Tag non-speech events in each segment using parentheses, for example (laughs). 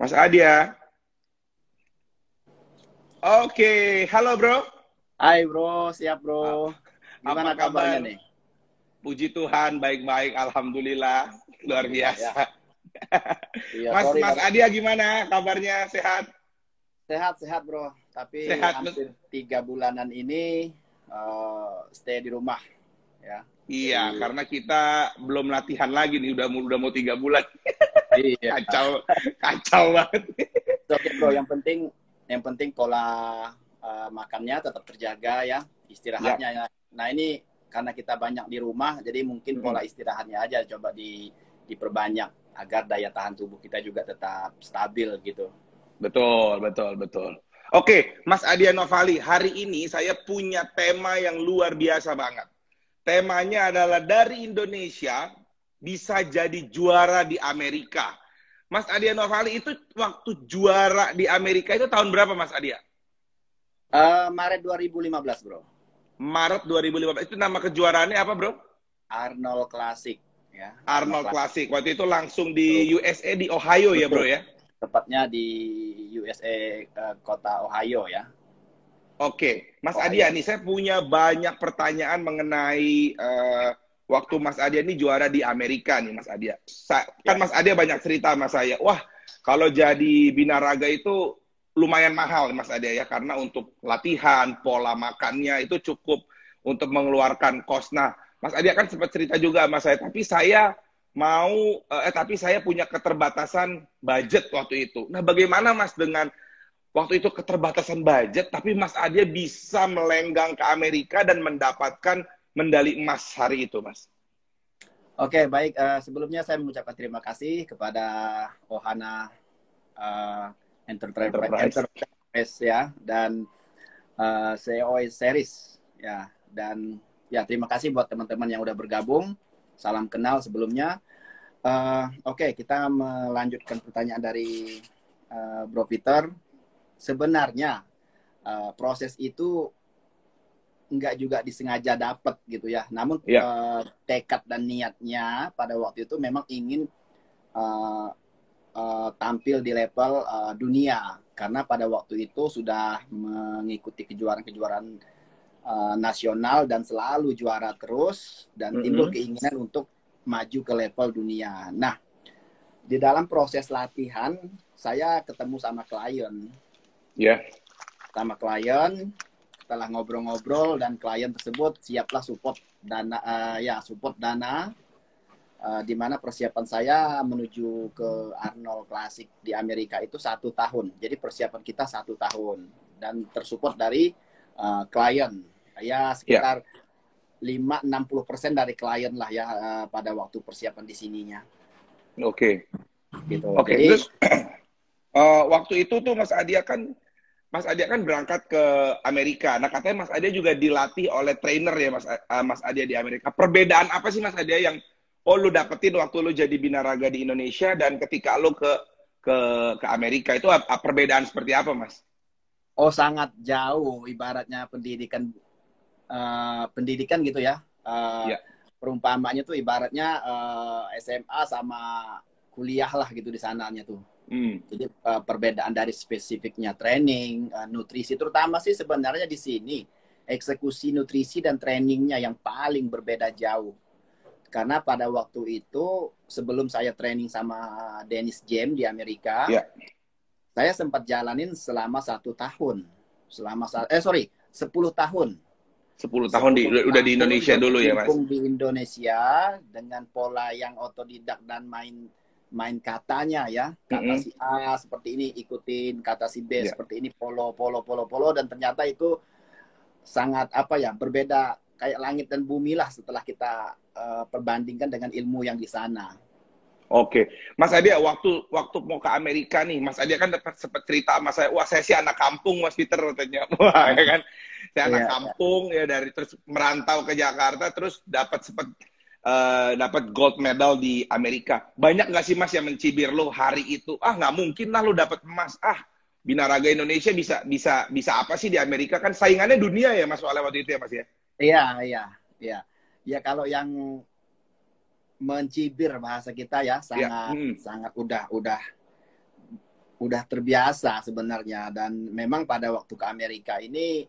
Mas Adia. Oke, halo bro. Hai bro, siap bro. Gimana Apa kabar? kabarnya nih? Puji Tuhan, baik-baik, alhamdulillah, luar biasa. (laughs) Iya, Mas sorry, Mas. Adia gimana? Kabarnya sehat? sehat sehat bro. Tapi Sehat, hampir tiga bulanan ini eh, stay di rumah ya. Iya, Iya. karena kita belum latihan lagi nih, udah udah mau tiga bulan. (laughs) Iya. Kacau, kacau banget. Oke bro, yang penting yang penting pola eh, makannya tetap terjaga ya, istirahatnya ya. Nah ini karena kita banyak di rumah, jadi mungkin Hmm. pola istirahatnya aja coba di diperbanyak agar daya tahan tubuh kita juga tetap stabil gitu. Betul, betul, betul. Oke, Mas Adia Novali, hari ini saya punya tema yang luar biasa banget. Temanya adalah dari Indonesia bisa jadi juara di Amerika. Mas Adia Novali itu waktu juara di Amerika itu tahun berapa Mas Adia? Eh, Maret 2015 bro, Maret 2015. Itu nama kejuaraannya apa, Bro? Arnold Classic ya. Arnold Classic. Classic. Waktu itu langsung di USA di Ohio ya, Bro ya. tepatnya di USA eh, kota Ohio ya. Oke, Mas Ohio. Adia nih saya punya banyak pertanyaan mengenai eh, waktu Mas Adia ini juara di Amerika nih, Mas Adia. Sa- kan Ya. Mas Adia banyak cerita sama saya. Wah, kalau jadi binaraga itu lumayan mahal, Mas Adia ya, karena untuk latihan, pola makannya itu cukup untuk mengeluarkan kos. Nah, Mas Adia kan sempat cerita juga sama saya, tapi saya mau, eh tapi saya punya keterbatasan budget waktu itu. Nah, bagaimana Mas dengan waktu itu keterbatasan budget, tapi Mas Adia bisa melenggang ke Amerika dan mendapatkan medali emas hari itu, Mas. Oke, baik. Eh, sebelumnya saya mengucapkan terima kasih kepada Ohana eh, Enterprise, Enterprise. Enterprise ya dan eh, CEO Series ya dan ya terima kasih buat teman-teman yang udah bergabung. Salam kenal sebelumnya. Eh, Oke, kita melanjutkan pertanyaan dari eh, Bro Peter. Sebenarnya eh, proses itu nggak juga disengaja dapat gitu ya. Namun Iya. eh, tekad dan niatnya pada waktu itu memang ingin eh, eh, tampil di level eh, dunia karena pada waktu itu sudah mengikuti kejuaraan-kejuaraan eh, nasional dan selalu juara terus dan timbul keinginan untuk maju ke level dunia. Nah, di dalam proses latihan saya ketemu sama klien Ya. sama klien setelah ngobrol-ngobrol dan klien tersebut siaplah support dana eh, ya support dana eh, di mana persiapan saya menuju ke Arnold Classic di Amerika itu satu tahun. Jadi persiapan kita satu tahun dan tersupport dari eh, klien. Ya sekitar 5-60 persen dari klien lah ya eh, pada waktu persiapan di sininya. Oke. gitu. Oke, jadi terus (clears throat) eh, waktu itu tuh Mas Adia kan Mas Adia kan berangkat ke Amerika. Nah, katanya Mas Adia juga dilatih oleh trainer ya Mas eh, Mas Adia di Amerika. Perbedaan apa sih Mas Adia yang oh lu dapetin waktu lu jadi binaraga di Indonesia dan ketika lu ke ke ke Amerika itu perbedaan seperti apa, Mas? Oh sangat jauh ibaratnya pendidikan eh, pendidikan gitu ya. Eh, Iya. Perumpamaannya tuh ibaratnya eh, SMA sama kuliah lah gitu di sananya tuh. Hmm. Jadi eh, perbedaan dari spesifiknya training, eh, nutrisi terutama sih sebenarnya di sini eksekusi nutrisi dan trainingnya yang paling berbeda jauh. Karena pada waktu itu sebelum saya training sama Dennis James di Amerika, Iya. saya sempat jalanin selama satu tahun. Selama sa- eh sorry 10 tahun. 10 tahun di 10 udah di Indonesia dulu ya, Mas. di Indonesia dengan pola yang otodidak dan main main katanya ya. Kata Mm-mm. si A seperti ini ikutin. Kata si B Iya. seperti ini polo polo polo polo dan ternyata itu sangat apa ya berbeda kayak langit dan bumi lah setelah kita eh, perbandingkan dengan ilmu yang di sana. Oke, Mas Adia, waktu waktu mau ke Amerika nih, Mas Adia kan dapat sempat cerita sama saya, wah saya sih anak kampung, Mas Peter katanya, (laughs) wah ya kan, saya anak Iya. kampung ya dari terus merantau ke Jakarta, terus dapat sempat eh, dapat gold medal di Amerika. Banyak nggak sih Mas yang mencibir lo hari itu? Ah nggak mungkin lah lo dapat emas. Ah binaraga Indonesia bisa bisa bisa apa sih di Amerika kan saingannya dunia ya Mas soalnya waktu itu ya Mas ya. Iya, iya, iya. Ya kalau yang mencibir bahasa kita ya sangat hmm. sangat udah udah udah terbiasa sebenarnya dan memang pada waktu ke Amerika ini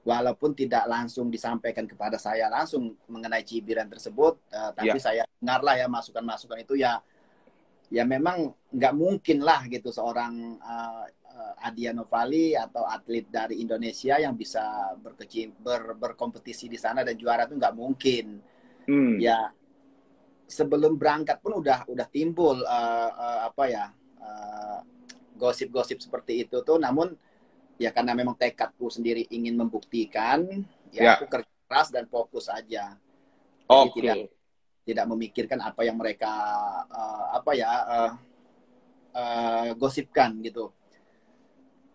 walaupun tidak langsung disampaikan kepada saya langsung mengenai cibiran tersebut uh, tapi yeah. saya dengar lah ya masukan-masukan itu ya ya memang nggak mungkin lah gitu seorang uh, uh, Adia Novali atau atlet dari Indonesia yang bisa berkecim ber, berkompetisi di sana dan juara itu nggak mungkin hmm. ya sebelum berangkat pun udah udah timbul uh, uh, apa ya uh, gosip-gosip seperti itu tuh namun ya karena memang tekadku sendiri ingin membuktikan ya, ya. aku kerja keras dan fokus aja Oke. Okay. tidak tidak memikirkan apa yang mereka uh, apa ya uh, uh, gosipkan gitu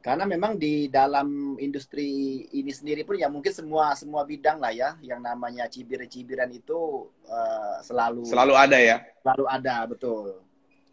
karena memang di dalam industri ini sendiri pun ya mungkin semua semua bidang lah ya yang namanya cibir-cibiran itu uh, selalu selalu ada ya selalu ada betul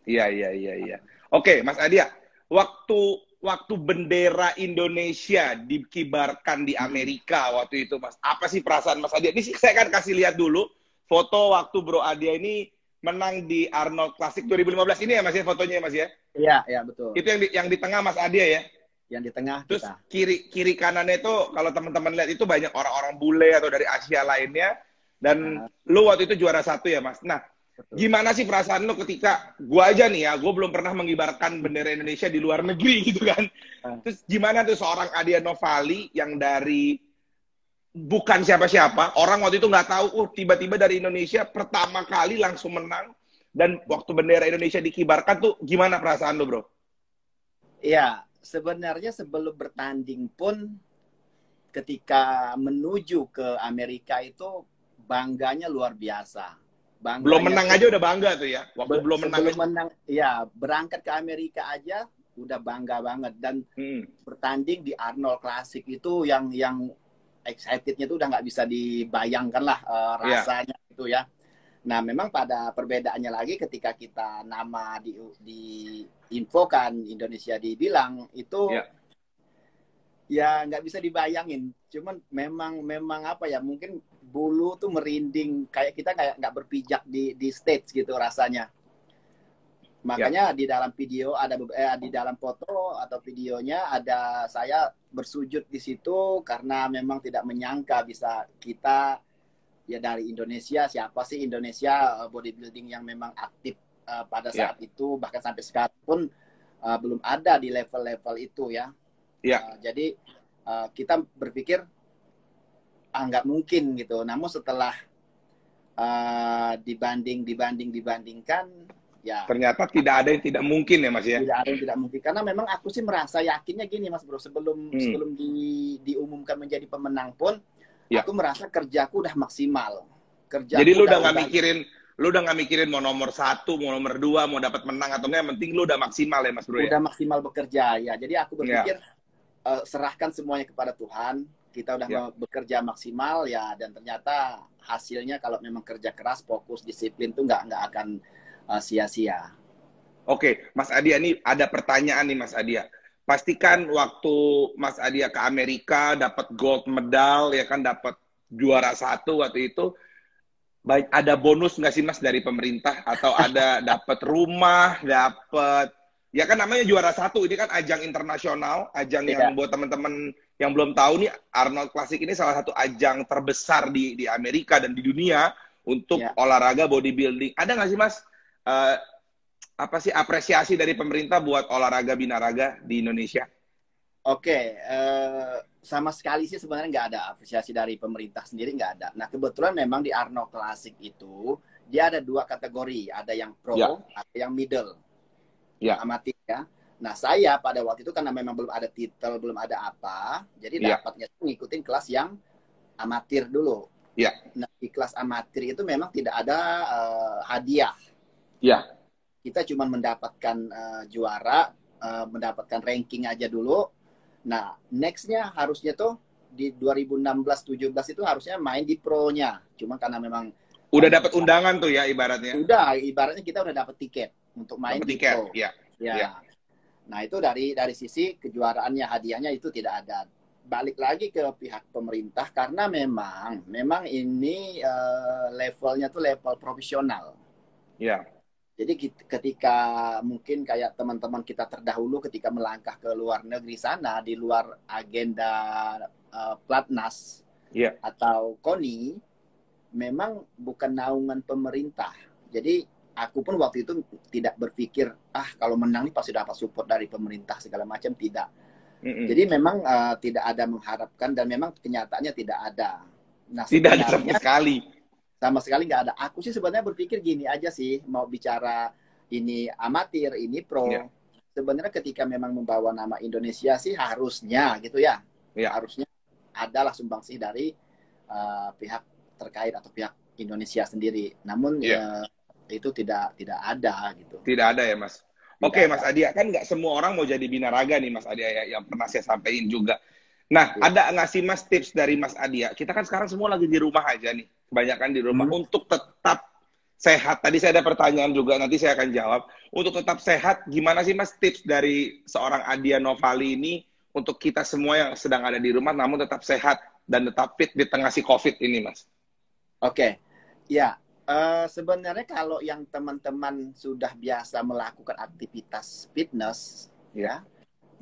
iya iya iya iya oke Mas Adia waktu waktu bendera Indonesia dikibarkan di Amerika waktu itu Mas. Apa sih perasaan Mas Adia? Ini saya akan kasih lihat dulu foto waktu Bro Adia ini menang di Arnold Classic 2015 ini ya Mas ya fotonya ya Mas ya? Iya, iya betul. Itu yang di, yang di tengah Mas Adia ya? Yang di tengah Terus kita. kiri kiri kanannya itu kalau teman-teman lihat itu banyak orang-orang bule atau dari Asia lainnya dan nah. lu waktu itu juara satu ya Mas. Nah, Gimana sih perasaan lo ketika gua aja nih ya, gua belum pernah mengibarkan bendera Indonesia di luar negeri (laughs) gitu kan. Ah. Terus gimana tuh seorang Adia Novali yang dari bukan siapa-siapa, orang waktu itu nggak tahu, uh tiba-tiba dari Indonesia pertama kali langsung menang dan waktu bendera Indonesia dikibarkan tuh gimana perasaan lo, Bro? Iya, sebenarnya sebelum bertanding pun ketika menuju ke Amerika itu bangganya luar biasa Bangga belum menang aja udah bangga tuh ya. Waktu belum menang. Belum menang, ya berangkat ke Amerika aja udah bangga banget dan hmm. bertanding di Arnold Classic itu yang yang excitednya tuh udah nggak bisa dibayangkan lah uh, rasanya yeah. itu ya. Nah, memang pada perbedaannya lagi ketika kita nama di di infokan Indonesia dibilang itu yeah. ya nggak bisa dibayangin. Cuman memang memang apa ya mungkin bulu tuh merinding kayak kita kayak nggak berpijak di di stage gitu rasanya makanya ya. di dalam video ada eh, di dalam foto atau videonya ada saya bersujud di situ karena memang tidak menyangka bisa kita ya dari Indonesia siapa sih Indonesia eh, bodybuilding yang memang aktif uh, pada ya. saat ya. itu bahkan sampai sekarang pun uh, belum ada di level-level itu ya. ya. Uh, jadi uh, kita berpikir ah nggak mungkin gitu. Namun setelah uh, dibanding dibanding dibandingkan ya ternyata tidak ada yang tidak mungkin ya mas ya tidak ada yang tidak mungkin karena memang aku sih merasa yakinnya gini mas bro sebelum hmm. sebelum di, diumumkan menjadi pemenang pun ya. aku merasa kerjaku udah maksimal kerja jadi lu udah nggak mikirin lu udah nggak mikirin mau nomor satu mau nomor dua mau dapat menang atau enggak yang penting lu udah maksimal ya mas bro ya? udah maksimal bekerja ya jadi aku berpikir ya. uh, serahkan semuanya kepada Tuhan kita udah ya. bekerja maksimal ya dan ternyata hasilnya kalau memang kerja keras fokus disiplin tuh nggak nggak akan uh, sia-sia. Oke, Mas Adia ini ada pertanyaan nih Mas Adia. Pastikan waktu Mas Adia ke Amerika dapat gold medal ya kan dapat juara satu waktu itu baik ada bonus nggak sih Mas dari pemerintah atau ada (laughs) dapat rumah, dapat ya kan namanya juara satu ini kan ajang internasional, ajang yeah. yang buat teman-teman yang belum tahu nih Arnold Classic ini salah satu ajang terbesar di di Amerika dan di dunia untuk yeah. olahraga bodybuilding. Ada nggak sih mas uh, apa sih apresiasi dari pemerintah buat olahraga binaraga di Indonesia? Oke, okay, uh, eh, sama sekali sih sebenarnya nggak ada apresiasi dari pemerintah sendiri nggak ada. Nah kebetulan memang di Arnold Classic itu dia ada dua kategori, ada yang pro, yeah. ada yang middle, yeah. amatir ya. Nah, saya pada waktu itu karena memang belum ada titel, belum ada apa, jadi yeah. dapatnya ngikutin kelas yang amatir dulu. Yeah. Nah, di kelas amatir itu memang tidak ada uh, hadiah. Iya. Yeah. Kita cuma mendapatkan uh, juara, uh, mendapatkan ranking aja dulu. Nah, nextnya harusnya tuh di 2016-17 itu harusnya main di pro-nya. Cuma karena memang udah dapat undangan tuh ya ibaratnya. Udah, ibaratnya kita udah dapat tiket untuk main di tiket, pro. Ya. Ya. ya. Nah itu dari dari sisi kejuaraannya hadiahnya itu tidak ada. Balik lagi ke pihak pemerintah karena memang memang ini uh, levelnya tuh level profesional. Ya. Jadi ketika mungkin kayak teman-teman kita terdahulu ketika melangkah ke luar negeri sana di luar agenda uh, Platnas yeah. atau KONI memang bukan naungan pemerintah. Jadi aku pun waktu itu tidak berpikir ah kalau menang nih pasti dapat support dari pemerintah segala macam tidak. Mm -mm. Jadi memang uh, tidak ada mengharapkan dan memang kenyataannya tidak ada. Nah, tidak ada sama sekali. Sama sekali nggak ada. Aku sih sebenarnya berpikir gini aja sih mau bicara ini amatir, ini pro. Yeah. Sebenarnya ketika memang membawa nama Indonesia sih harusnya gitu ya. Yeah. Harusnya adalah sumbangsih dari uh, pihak terkait atau pihak Indonesia sendiri. Namun yeah. uh, itu tidak tidak ada gitu. Tidak ada ya mas. Oke okay, Mas Adia kan nggak semua orang mau jadi binaraga nih Mas Adia ya yang pernah saya sampaikan juga. Nah ya. ada nggak sih Mas tips dari Mas Adia? Kita kan sekarang semua lagi di rumah aja nih, kebanyakan di rumah hmm. untuk tetap sehat. Tadi saya ada pertanyaan juga, nanti saya akan jawab. Untuk tetap sehat, gimana sih Mas tips dari seorang Adia Novali ini untuk kita semua yang sedang ada di rumah namun tetap sehat dan tetap fit di tengah si COVID ini Mas? Oke, okay. ya Uh, sebenarnya kalau yang teman-teman sudah biasa melakukan aktivitas fitness, ya,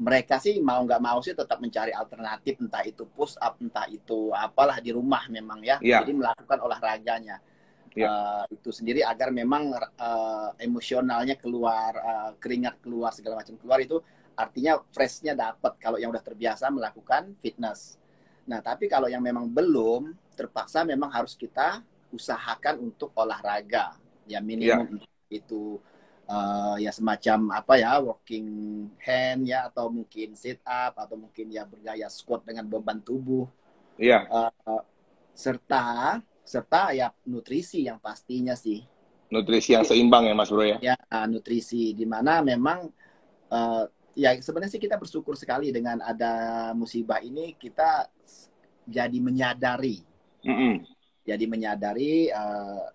mereka sih mau nggak mau sih tetap mencari alternatif, entah itu push up, entah itu apalah di rumah memang ya, yeah. jadi melakukan olahraganya. Yeah. Uh, itu sendiri agar memang uh, emosionalnya keluar, uh, keringat keluar segala macam keluar itu artinya freshnya dapat kalau yang udah terbiasa melakukan fitness. Nah tapi kalau yang memang belum terpaksa memang harus kita usahakan untuk olahraga. Ya minimum yeah. itu uh, ya semacam apa ya walking hand ya atau mungkin sit up atau mungkin ya bergaya squat dengan beban tubuh. Ya yeah. uh, serta serta ya nutrisi yang pastinya sih. Nutrisi yang seimbang ya mas bro ya? Ya uh, nutrisi. Di mana memang uh, ya sebenarnya sih kita bersyukur sekali dengan ada musibah ini kita jadi menyadari mm -hmm jadi menyadari uh,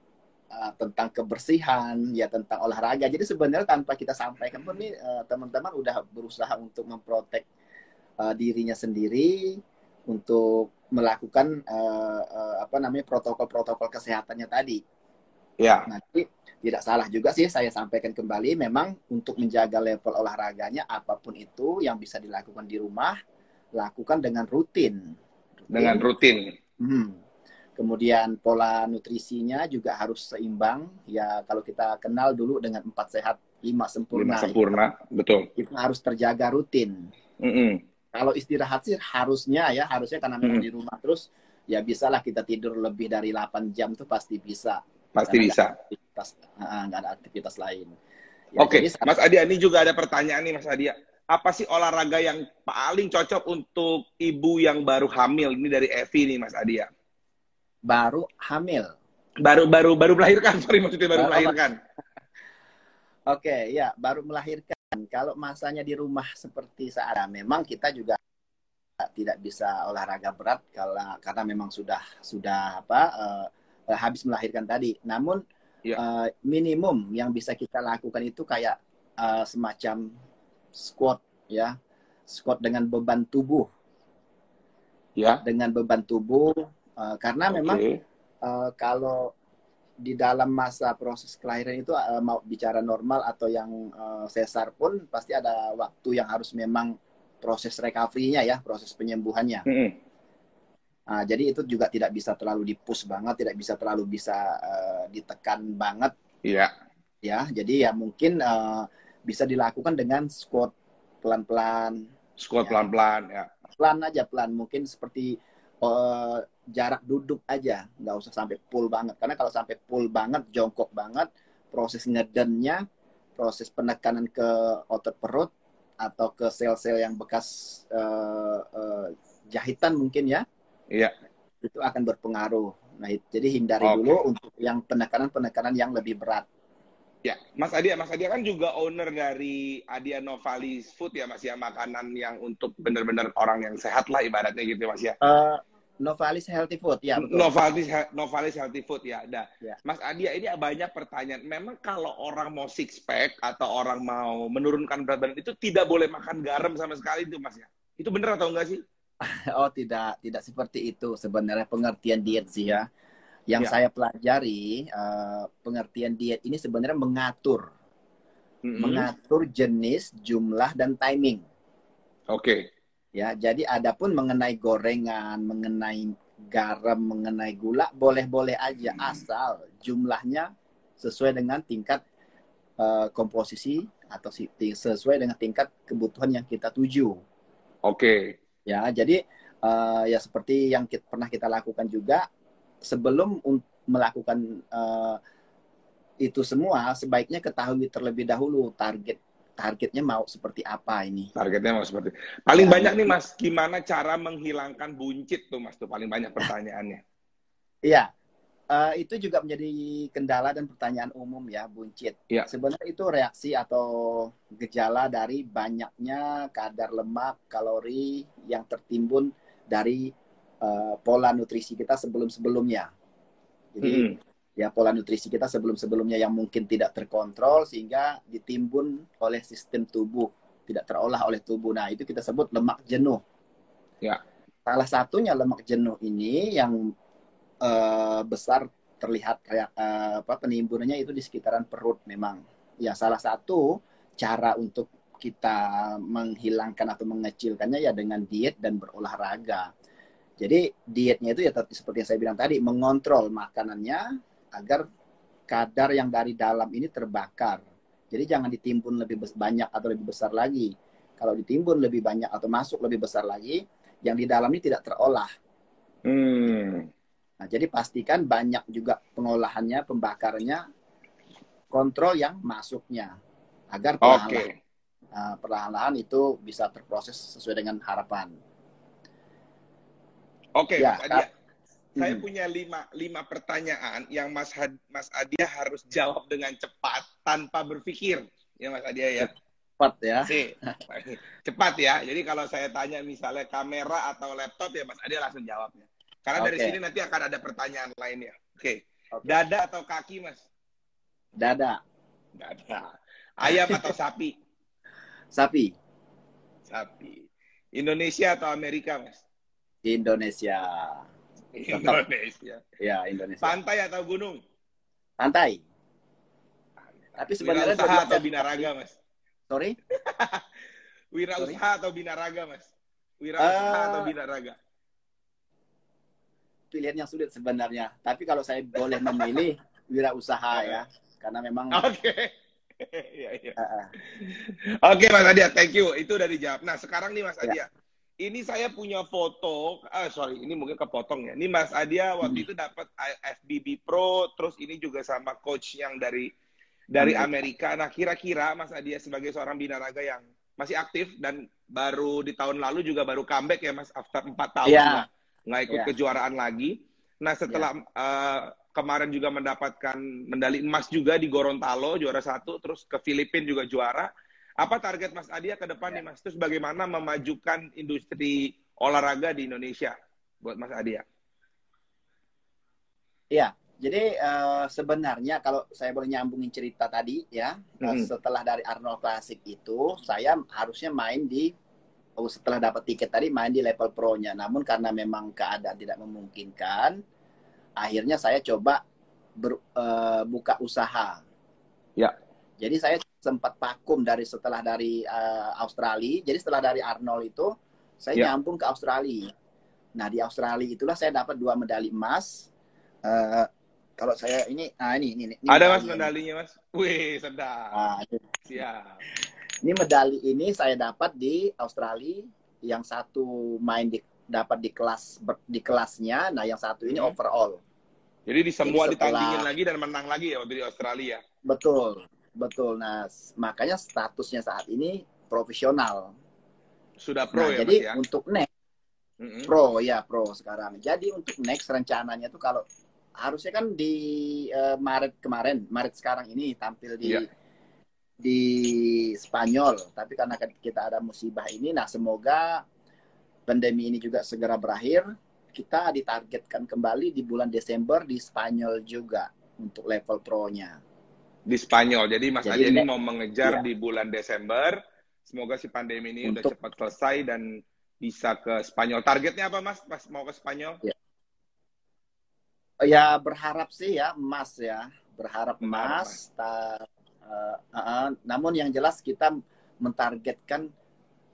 uh, tentang kebersihan ya tentang olahraga. Jadi sebenarnya tanpa kita sampaikan pun nih uh, teman-teman udah berusaha untuk memprotek uh, dirinya sendiri untuk melakukan uh, uh, apa namanya protokol-protokol kesehatannya tadi. Ya. Nanti tidak salah juga sih saya sampaikan kembali memang untuk menjaga level olahraganya apa pun itu yang bisa dilakukan di rumah lakukan dengan rutin, rutin. dengan rutin. Hmm Kemudian pola nutrisinya juga harus seimbang. Ya kalau kita kenal dulu dengan empat sehat, lima sempurna. Lima sempurna, itu, betul. Itu harus terjaga rutin. Mm -hmm. Kalau istirahat sih harusnya ya, harusnya karena memang mm -hmm. di rumah terus, ya bisalah kita tidur lebih dari 8 jam tuh pasti bisa. Pasti bisa. Nggak ada aktivitas, nggak ada aktivitas lain. Ya, Oke, okay. Mas Adia ini juga ada pertanyaan nih Mas Adia. Apa sih olahraga yang paling cocok untuk ibu yang baru hamil? Ini dari Evi nih Mas Adia baru hamil. Baru baru baru melahirkan, (laughs) sorry maksudnya baru melahirkan. (laughs) Oke, okay, ya baru melahirkan. Kalau masanya di rumah seperti saat memang kita juga tidak bisa olahraga berat karena karena memang sudah sudah apa uh, habis melahirkan tadi. Namun ya. uh, minimum yang bisa kita lakukan itu kayak uh, semacam squat ya, squat dengan beban tubuh. Ya. Dengan beban tubuh Uh, karena okay. memang uh, kalau di dalam masa proses kelahiran itu uh, mau bicara normal atau yang uh, sesar pun pasti ada waktu yang harus memang proses recovery-nya ya, proses penyembuhannya. Mm -hmm. uh, jadi itu juga tidak bisa terlalu dipus banget, tidak bisa terlalu bisa uh, ditekan banget. Iya. Yeah. Ya, jadi ya mungkin uh, bisa dilakukan dengan squat pelan-pelan. Squat ya. pelan-pelan ya. Pelan aja pelan, mungkin seperti uh, jarak duduk aja, nggak usah sampai full banget. Karena kalau sampai full banget, jongkok banget, proses ngedennya, proses penekanan ke otot perut atau ke sel-sel yang bekas uh, uh, jahitan mungkin ya, iya. itu akan berpengaruh. Nah, jadi hindari okay. dulu untuk yang penekanan-penekanan yang lebih berat. Ya, Mas Adia, Mas Adia kan juga owner dari Adia Novalis Food ya, Mas ya, makanan yang untuk benar-benar orang yang sehat lah ibaratnya gitu, Mas ya. Uh, Novalis Healthy Food ya. Betul. Novalis Novalis Healthy Food ya ada. Ya. Mas Adia ini banyak pertanyaan. Memang kalau orang mau six pack atau orang mau menurunkan berat badan itu tidak boleh makan garam sama sekali itu Mas ya. Itu benar atau enggak sih? (laughs) oh tidak tidak seperti itu sebenarnya pengertian diet sih ya. Yang Ya. saya pelajari uh, pengertian diet ini sebenarnya mengatur, Mm-mm. mengatur jenis, jumlah dan timing. Oke. Ya, jadi adapun mengenai gorengan, mengenai garam, mengenai gula, boleh-boleh aja Hmm. asal jumlahnya sesuai dengan tingkat uh, komposisi atau sesuai dengan tingkat kebutuhan yang kita tuju. Oke. Ya, jadi uh, ya seperti yang kita, pernah kita lakukan juga sebelum melakukan uh, itu semua, sebaiknya ketahui terlebih dahulu target targetnya mau seperti apa ini. Targetnya mau seperti. Paling Ya. banyak nih Mas, gimana cara menghilangkan buncit tuh Mas tuh paling banyak pertanyaannya. Iya, eh, itu juga menjadi kendala dan pertanyaan umum ya, buncit. Iya. Sebenarnya itu reaksi atau gejala dari banyaknya kadar lemak, kalori yang tertimbun dari eh, pola nutrisi kita sebelum-sebelumnya. Jadi Mm-mm. Ya pola nutrisi kita sebelum-sebelumnya yang mungkin tidak terkontrol sehingga ditimbun oleh sistem tubuh, tidak terolah oleh tubuh. Nah, itu kita sebut lemak jenuh. Ya. Salah satunya lemak jenuh ini yang eh, besar terlihat eh, apa penimbunannya itu di sekitaran perut memang. Ya, salah satu cara untuk kita menghilangkan atau mengecilkannya ya dengan diet dan berolahraga. Jadi dietnya itu ya seperti yang saya bilang tadi mengontrol makanannya agar kadar yang dari dalam ini terbakar. Jadi jangan ditimbun lebih banyak atau lebih besar lagi. Kalau ditimbun lebih banyak atau masuk lebih besar lagi, yang di dalam ini tidak terolah. Hmm. Nah, jadi pastikan banyak juga pengolahannya, pembakarannya, kontrol yang masuknya agar perlahan-lahan uh, perlahan-lahan itu bisa terproses sesuai dengan harapan. Oke, Ya, Saya Hmm. punya lima, lima pertanyaan yang Mas Had- Mas Adia harus jawab dengan cepat tanpa berpikir. Ya Mas Adia ya. Cepat ya. Sih. Cepat ya. Jadi kalau saya tanya misalnya kamera atau laptop ya Mas Adia langsung jawabnya. Karena dari Oke. sini nanti akan ada pertanyaan lainnya. Oke. Oke. Dada atau kaki Mas? Dada, Dada. Ayam atau (laughs) sapi? sapi, Sapi. Indonesia atau Amerika Mas? Indonesia. Indonesia. Ya, Indonesia. Pantai atau gunung? Pantai. Tapi sebenarnya dua-duanya- (laughs) atau binaraga Mas? Sorry? Wirausaha atau binaraga, Mas? Wirausaha Eh, atau binaraga? Pilihan yang sulit sebenarnya. Tapi kalau saya boleh memilih (laughs) wirausaha ya. Karena memang Oke. (laughs) Iya, iya. eh, eh, Oke, Mas Adia, thank you. Itu udah dijawab. Nah, sekarang nih Mas Ya. Ini saya punya foto, ah sorry, ini mungkin kepotong ya. Ini Mas Adia waktu Hmm. itu dapat FBB Pro, terus ini juga sama coach yang dari dari Amerika. Amerika. Nah, kira-kira Mas Adia sebagai seorang binaraga yang masih aktif dan baru di tahun lalu juga baru comeback ya Mas, after 4 tahun Iya. nggak nggak ikut Iya. kejuaraan lagi. Nah, setelah eh, kemarin juga mendapatkan medali emas juga di Gorontalo juara satu, terus ke Filipina juga juara. Apa target Mas Adia ke depan Ya. nih Mas? Terus bagaimana memajukan industri olahraga di Indonesia buat Mas Adia? Iya, jadi eh, sebenarnya kalau saya boleh nyambungin cerita tadi ya, Mhm. setelah dari Arnold Classic itu saya harusnya main di oh, setelah dapat tiket tadi main di level pro-nya. Namun karena memang keadaan tidak memungkinkan, akhirnya saya coba ber- eh, buka usaha. Ya. Jadi saya sempat vakum dari setelah dari eh, Australia. Jadi setelah dari Arnold itu saya Ya. nyambung ke Australia. Nah di Australia itulah saya dapat dua medali emas. Eh, kalau saya ini, nah ini, ini, ini Ada Mas medalinya. medalinya Mas? Wih, sedap. Nah, Siap. ini medali ini saya dapat di Australia. Yang satu main di dapat di kelas ber- di kelasnya. Nah yang satu ini Hmm. overall. Jadi di semua Jadi setelah- ditandingin lagi dan menang lagi ya waktu di Australia. Betul, betul. Nah makanya statusnya saat ini profesional. Sudah pro nah ya jadi ya? untuk next Mm-mm. pro ya pro sekarang. Jadi untuk next rencananya tuh kalau harusnya kan di eh, Maret kemarin, Maret sekarang ini tampil di Iya. di Spanyol. Tapi karena kita ada musibah ini, nah semoga pandemi ini juga segera berakhir. Kita ditargetkan kembali di bulan Desember di Spanyol juga untuk level pro-nya. Di Spanyol. Jadi Mas Jadi ini mau mengejar Iya. di bulan Desember. Semoga si pandemi ini udah Untuk- cepat selesai dan bisa ke Spanyol. Targetnya apa Mas pas mau ke Spanyol? Ya berharap sih ya emas ya, berharap Berharap emas. Ta- uh, uh, uh, namun yang jelas kita mentargetkan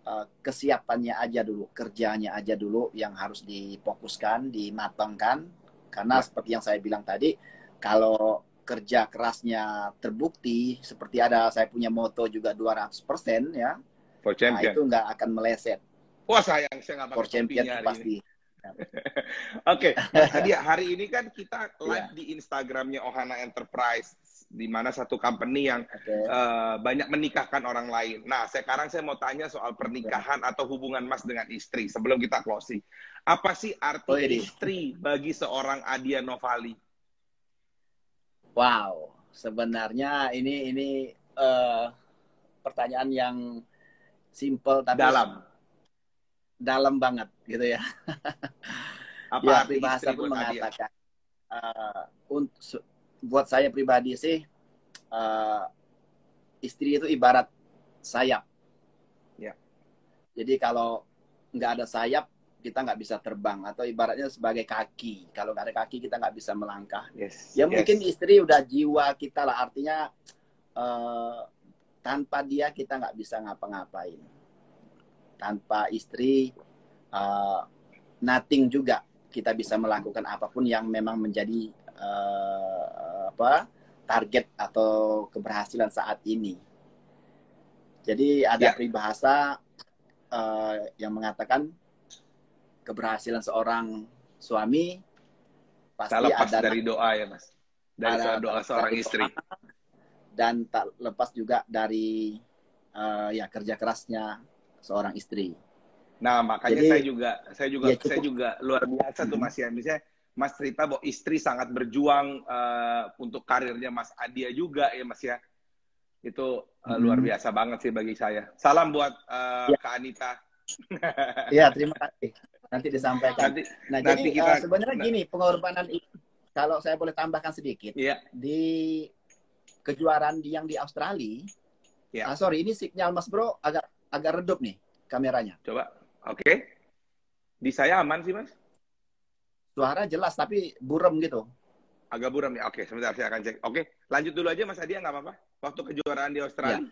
uh, kesiapannya aja dulu, kerjanya aja dulu yang harus difokuskan, dimatangkan. Karena Ya. seperti yang saya bilang tadi, kalau kerja kerasnya terbukti, seperti ada saya punya moto juga 200% ya, For nah champion. itu nggak akan meleset. Wah sayang saya nggak For pakai champion hari pasti. ini. (laughs) Oke, (laughs) Mas Adia, hari ini kan kita live Iya. di Instagramnya Ohana Enterprise, di mana satu company yang Oke. eh, banyak menikahkan orang lain. Nah, sekarang saya mau tanya soal pernikahan Iya. atau hubungan Mas dengan istri sebelum kita closing. Apa sih arti Oh, ini. istri bagi seorang Adia Novali? Wow, sebenarnya ini ini eh, pertanyaan yang simple tapi Dalam. dalam banget gitu ya. Apa ya arti bahasa istri pun mengatakan eh, untuk buat saya pribadi sih eh, istri itu ibarat sayap. Ya. Jadi kalau nggak ada sayap kita nggak bisa terbang atau ibaratnya sebagai kaki. Kalau nggak ada kaki kita nggak bisa melangkah. Yes. Ya yes. mungkin istri udah jiwa kita lah artinya eh, tanpa dia kita nggak bisa ngapa-ngapain. Tanpa istri eh, nothing juga kita bisa melakukan apa pun yang memang menjadi eh, apa target atau keberhasilan saat ini. Jadi ada Ya. peribahasa eh, yang mengatakan keberhasilan seorang suami pasti Tak lepas ada dari doa ya, Mas. Dari ada- doa seorang dari istri. doa dan tak lepas juga dari eh, ya kerja kerasnya seorang istri. Nah, makanya Jadi- saya juga saya juga Ya, cukup. saya juga luar biasa tuh Mhm. Mas ya. Misalnya Mas cerita bahwa istri sangat berjuang eh, untuk karirnya Mas Adia juga ya Mas ya. Itu Mhm. luar biasa banget sih bagi saya. Salam buat eh, Ya. Kak Anita. Iya, terima kasih. Nanti disampaikan. Nanti Nah, nanti jadi kita- eh, sebenarnya nah. gini, pengorbanan ini kalau saya boleh tambahkan sedikit Iya, di kejuaraan yang di Australia. Ya. Ah, sorry, ini sinyal Mas Bro agak agak redup nih kameranya. coba. Oke. Di saya aman sih, Mas? Suara jelas tapi burem gitu. Agak buram ya. Oke, sebentar saya akan cek. Oke, lanjut dulu aja Mas Adia nggak apa-apa. Waktu kejuaraan di Australia.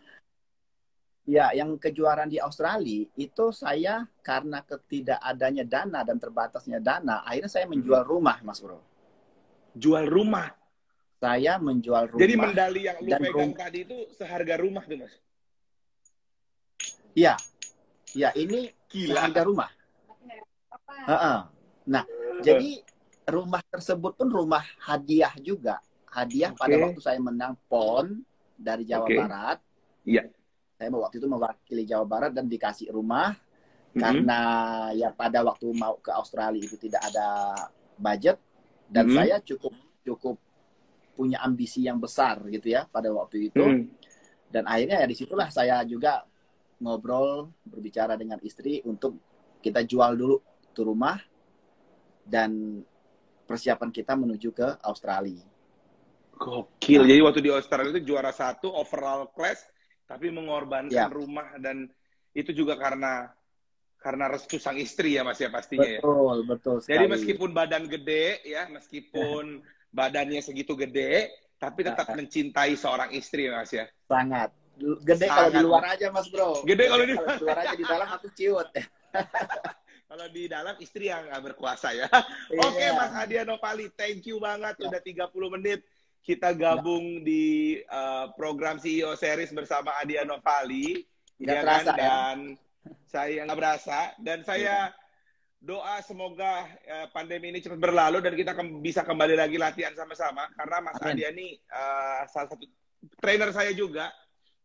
Ya, yang kejuaraan di Australia itu saya karena ketidakadanya dana dan terbatasnya dana, akhirnya saya menjual rumah, Mas Bro. Jual rumah. Saya menjual rumah. Jadi medali yang lu dan pegang rum- tadi itu seharga rumah tuh, Mas. Iya. Ya, ini Gila. harga rumah. Heeh. Nah, jadi rumah tersebut pun rumah hadiah juga. Hadiah pada Oke. waktu saya menang PON dari Jawa Oke. Barat. Iya. Saya waktu itu mewakili Jawa Barat dan dikasih rumah Mhm. karena ya pada waktu mau ke Australia itu tidak ada budget dan Mhm. saya cukup cukup punya ambisi yang besar gitu ya pada waktu itu Mhm. dan akhirnya ya di situlah saya juga ngobrol berbicara dengan istri untuk kita jual dulu tuh rumah dan persiapan kita menuju ke Australia. Gokil. Nah. Jadi waktu di Australia itu juara satu overall class, tapi mengorbankan Ya. rumah dan itu juga karena karena restu sang istri ya mas ya pastinya ya. Betul, betul sekali. Jadi meskipun badan gede ya, meskipun badannya segitu gede, tapi tetap Nah. mencintai seorang istri ya mas ya. sangat gede kalau di Sangat. luar aja Mas Bro. Gede kalau di di luar aja di dalam aku ciut. (laughs) (laughs) Kalau di dalam istri yang berkuasa ya. Iya. Oke Mas Adia Novali, thank you banget udah 30 menit kita gabung di uh, program CEO series bersama Adia Novali. Nggak ya terasa, kan? ya? Dan saya nggak berasa dan saya doa semoga uh, pandemi ini cepat berlalu dan kita kem- bisa kembali lagi latihan sama-sama karena Mas Amin. Adia ini uh, salah satu trainer saya juga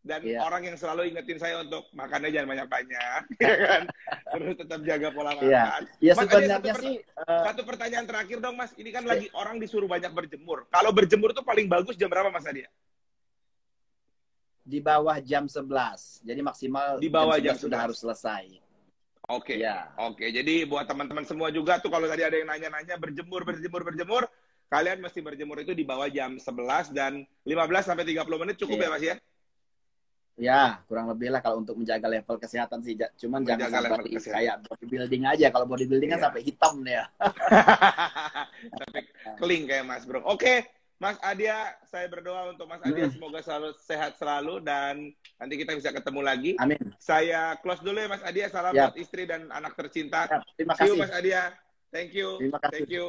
dan Iya. orang yang selalu ingetin saya untuk makannya jangan banyak-banyak, (laughs) ya kan? Terus tetap jaga pola makan. Iya. Ya Mas, sebenarnya satu sih eh, Satu pertanyaan terakhir dong Mas, ini kan Iya. lagi orang disuruh banyak berjemur. Kalau berjemur tuh paling bagus jam berapa Mas Adia? di bawah jam 11. Jadi maksimal Di bawah jam 11 sudah 11. harus selesai. Oke. Iya. Oke, jadi buat teman-teman semua juga tuh kalau tadi ada yang nanya-nanya berjemur, berjemur, berjemur, kalian mesti berjemur itu di bawah jam 11 dan 15 sampai 30 menit cukup Iya. ya Mas ya? Ya, kurang lebih lah kalau untuk menjaga level kesehatan sih. Cuman Menjaga jangan sampai kesehatan. kayak bodybuilding aja. Kalau bodybuilding kan Iya. sampai hitam ya. tapi (laughs) keling kayak Mas Bro. Oke, Mas Adia, saya berdoa untuk Mas Adia Hmm. semoga selalu sehat selalu dan nanti kita bisa ketemu lagi. Amin. Saya close dulu ya Mas Adia. Salam Ya. buat istri dan anak tercinta. Ya, terima See you kasih. Mas Adia. Thank you. Terima kasih. Thank you.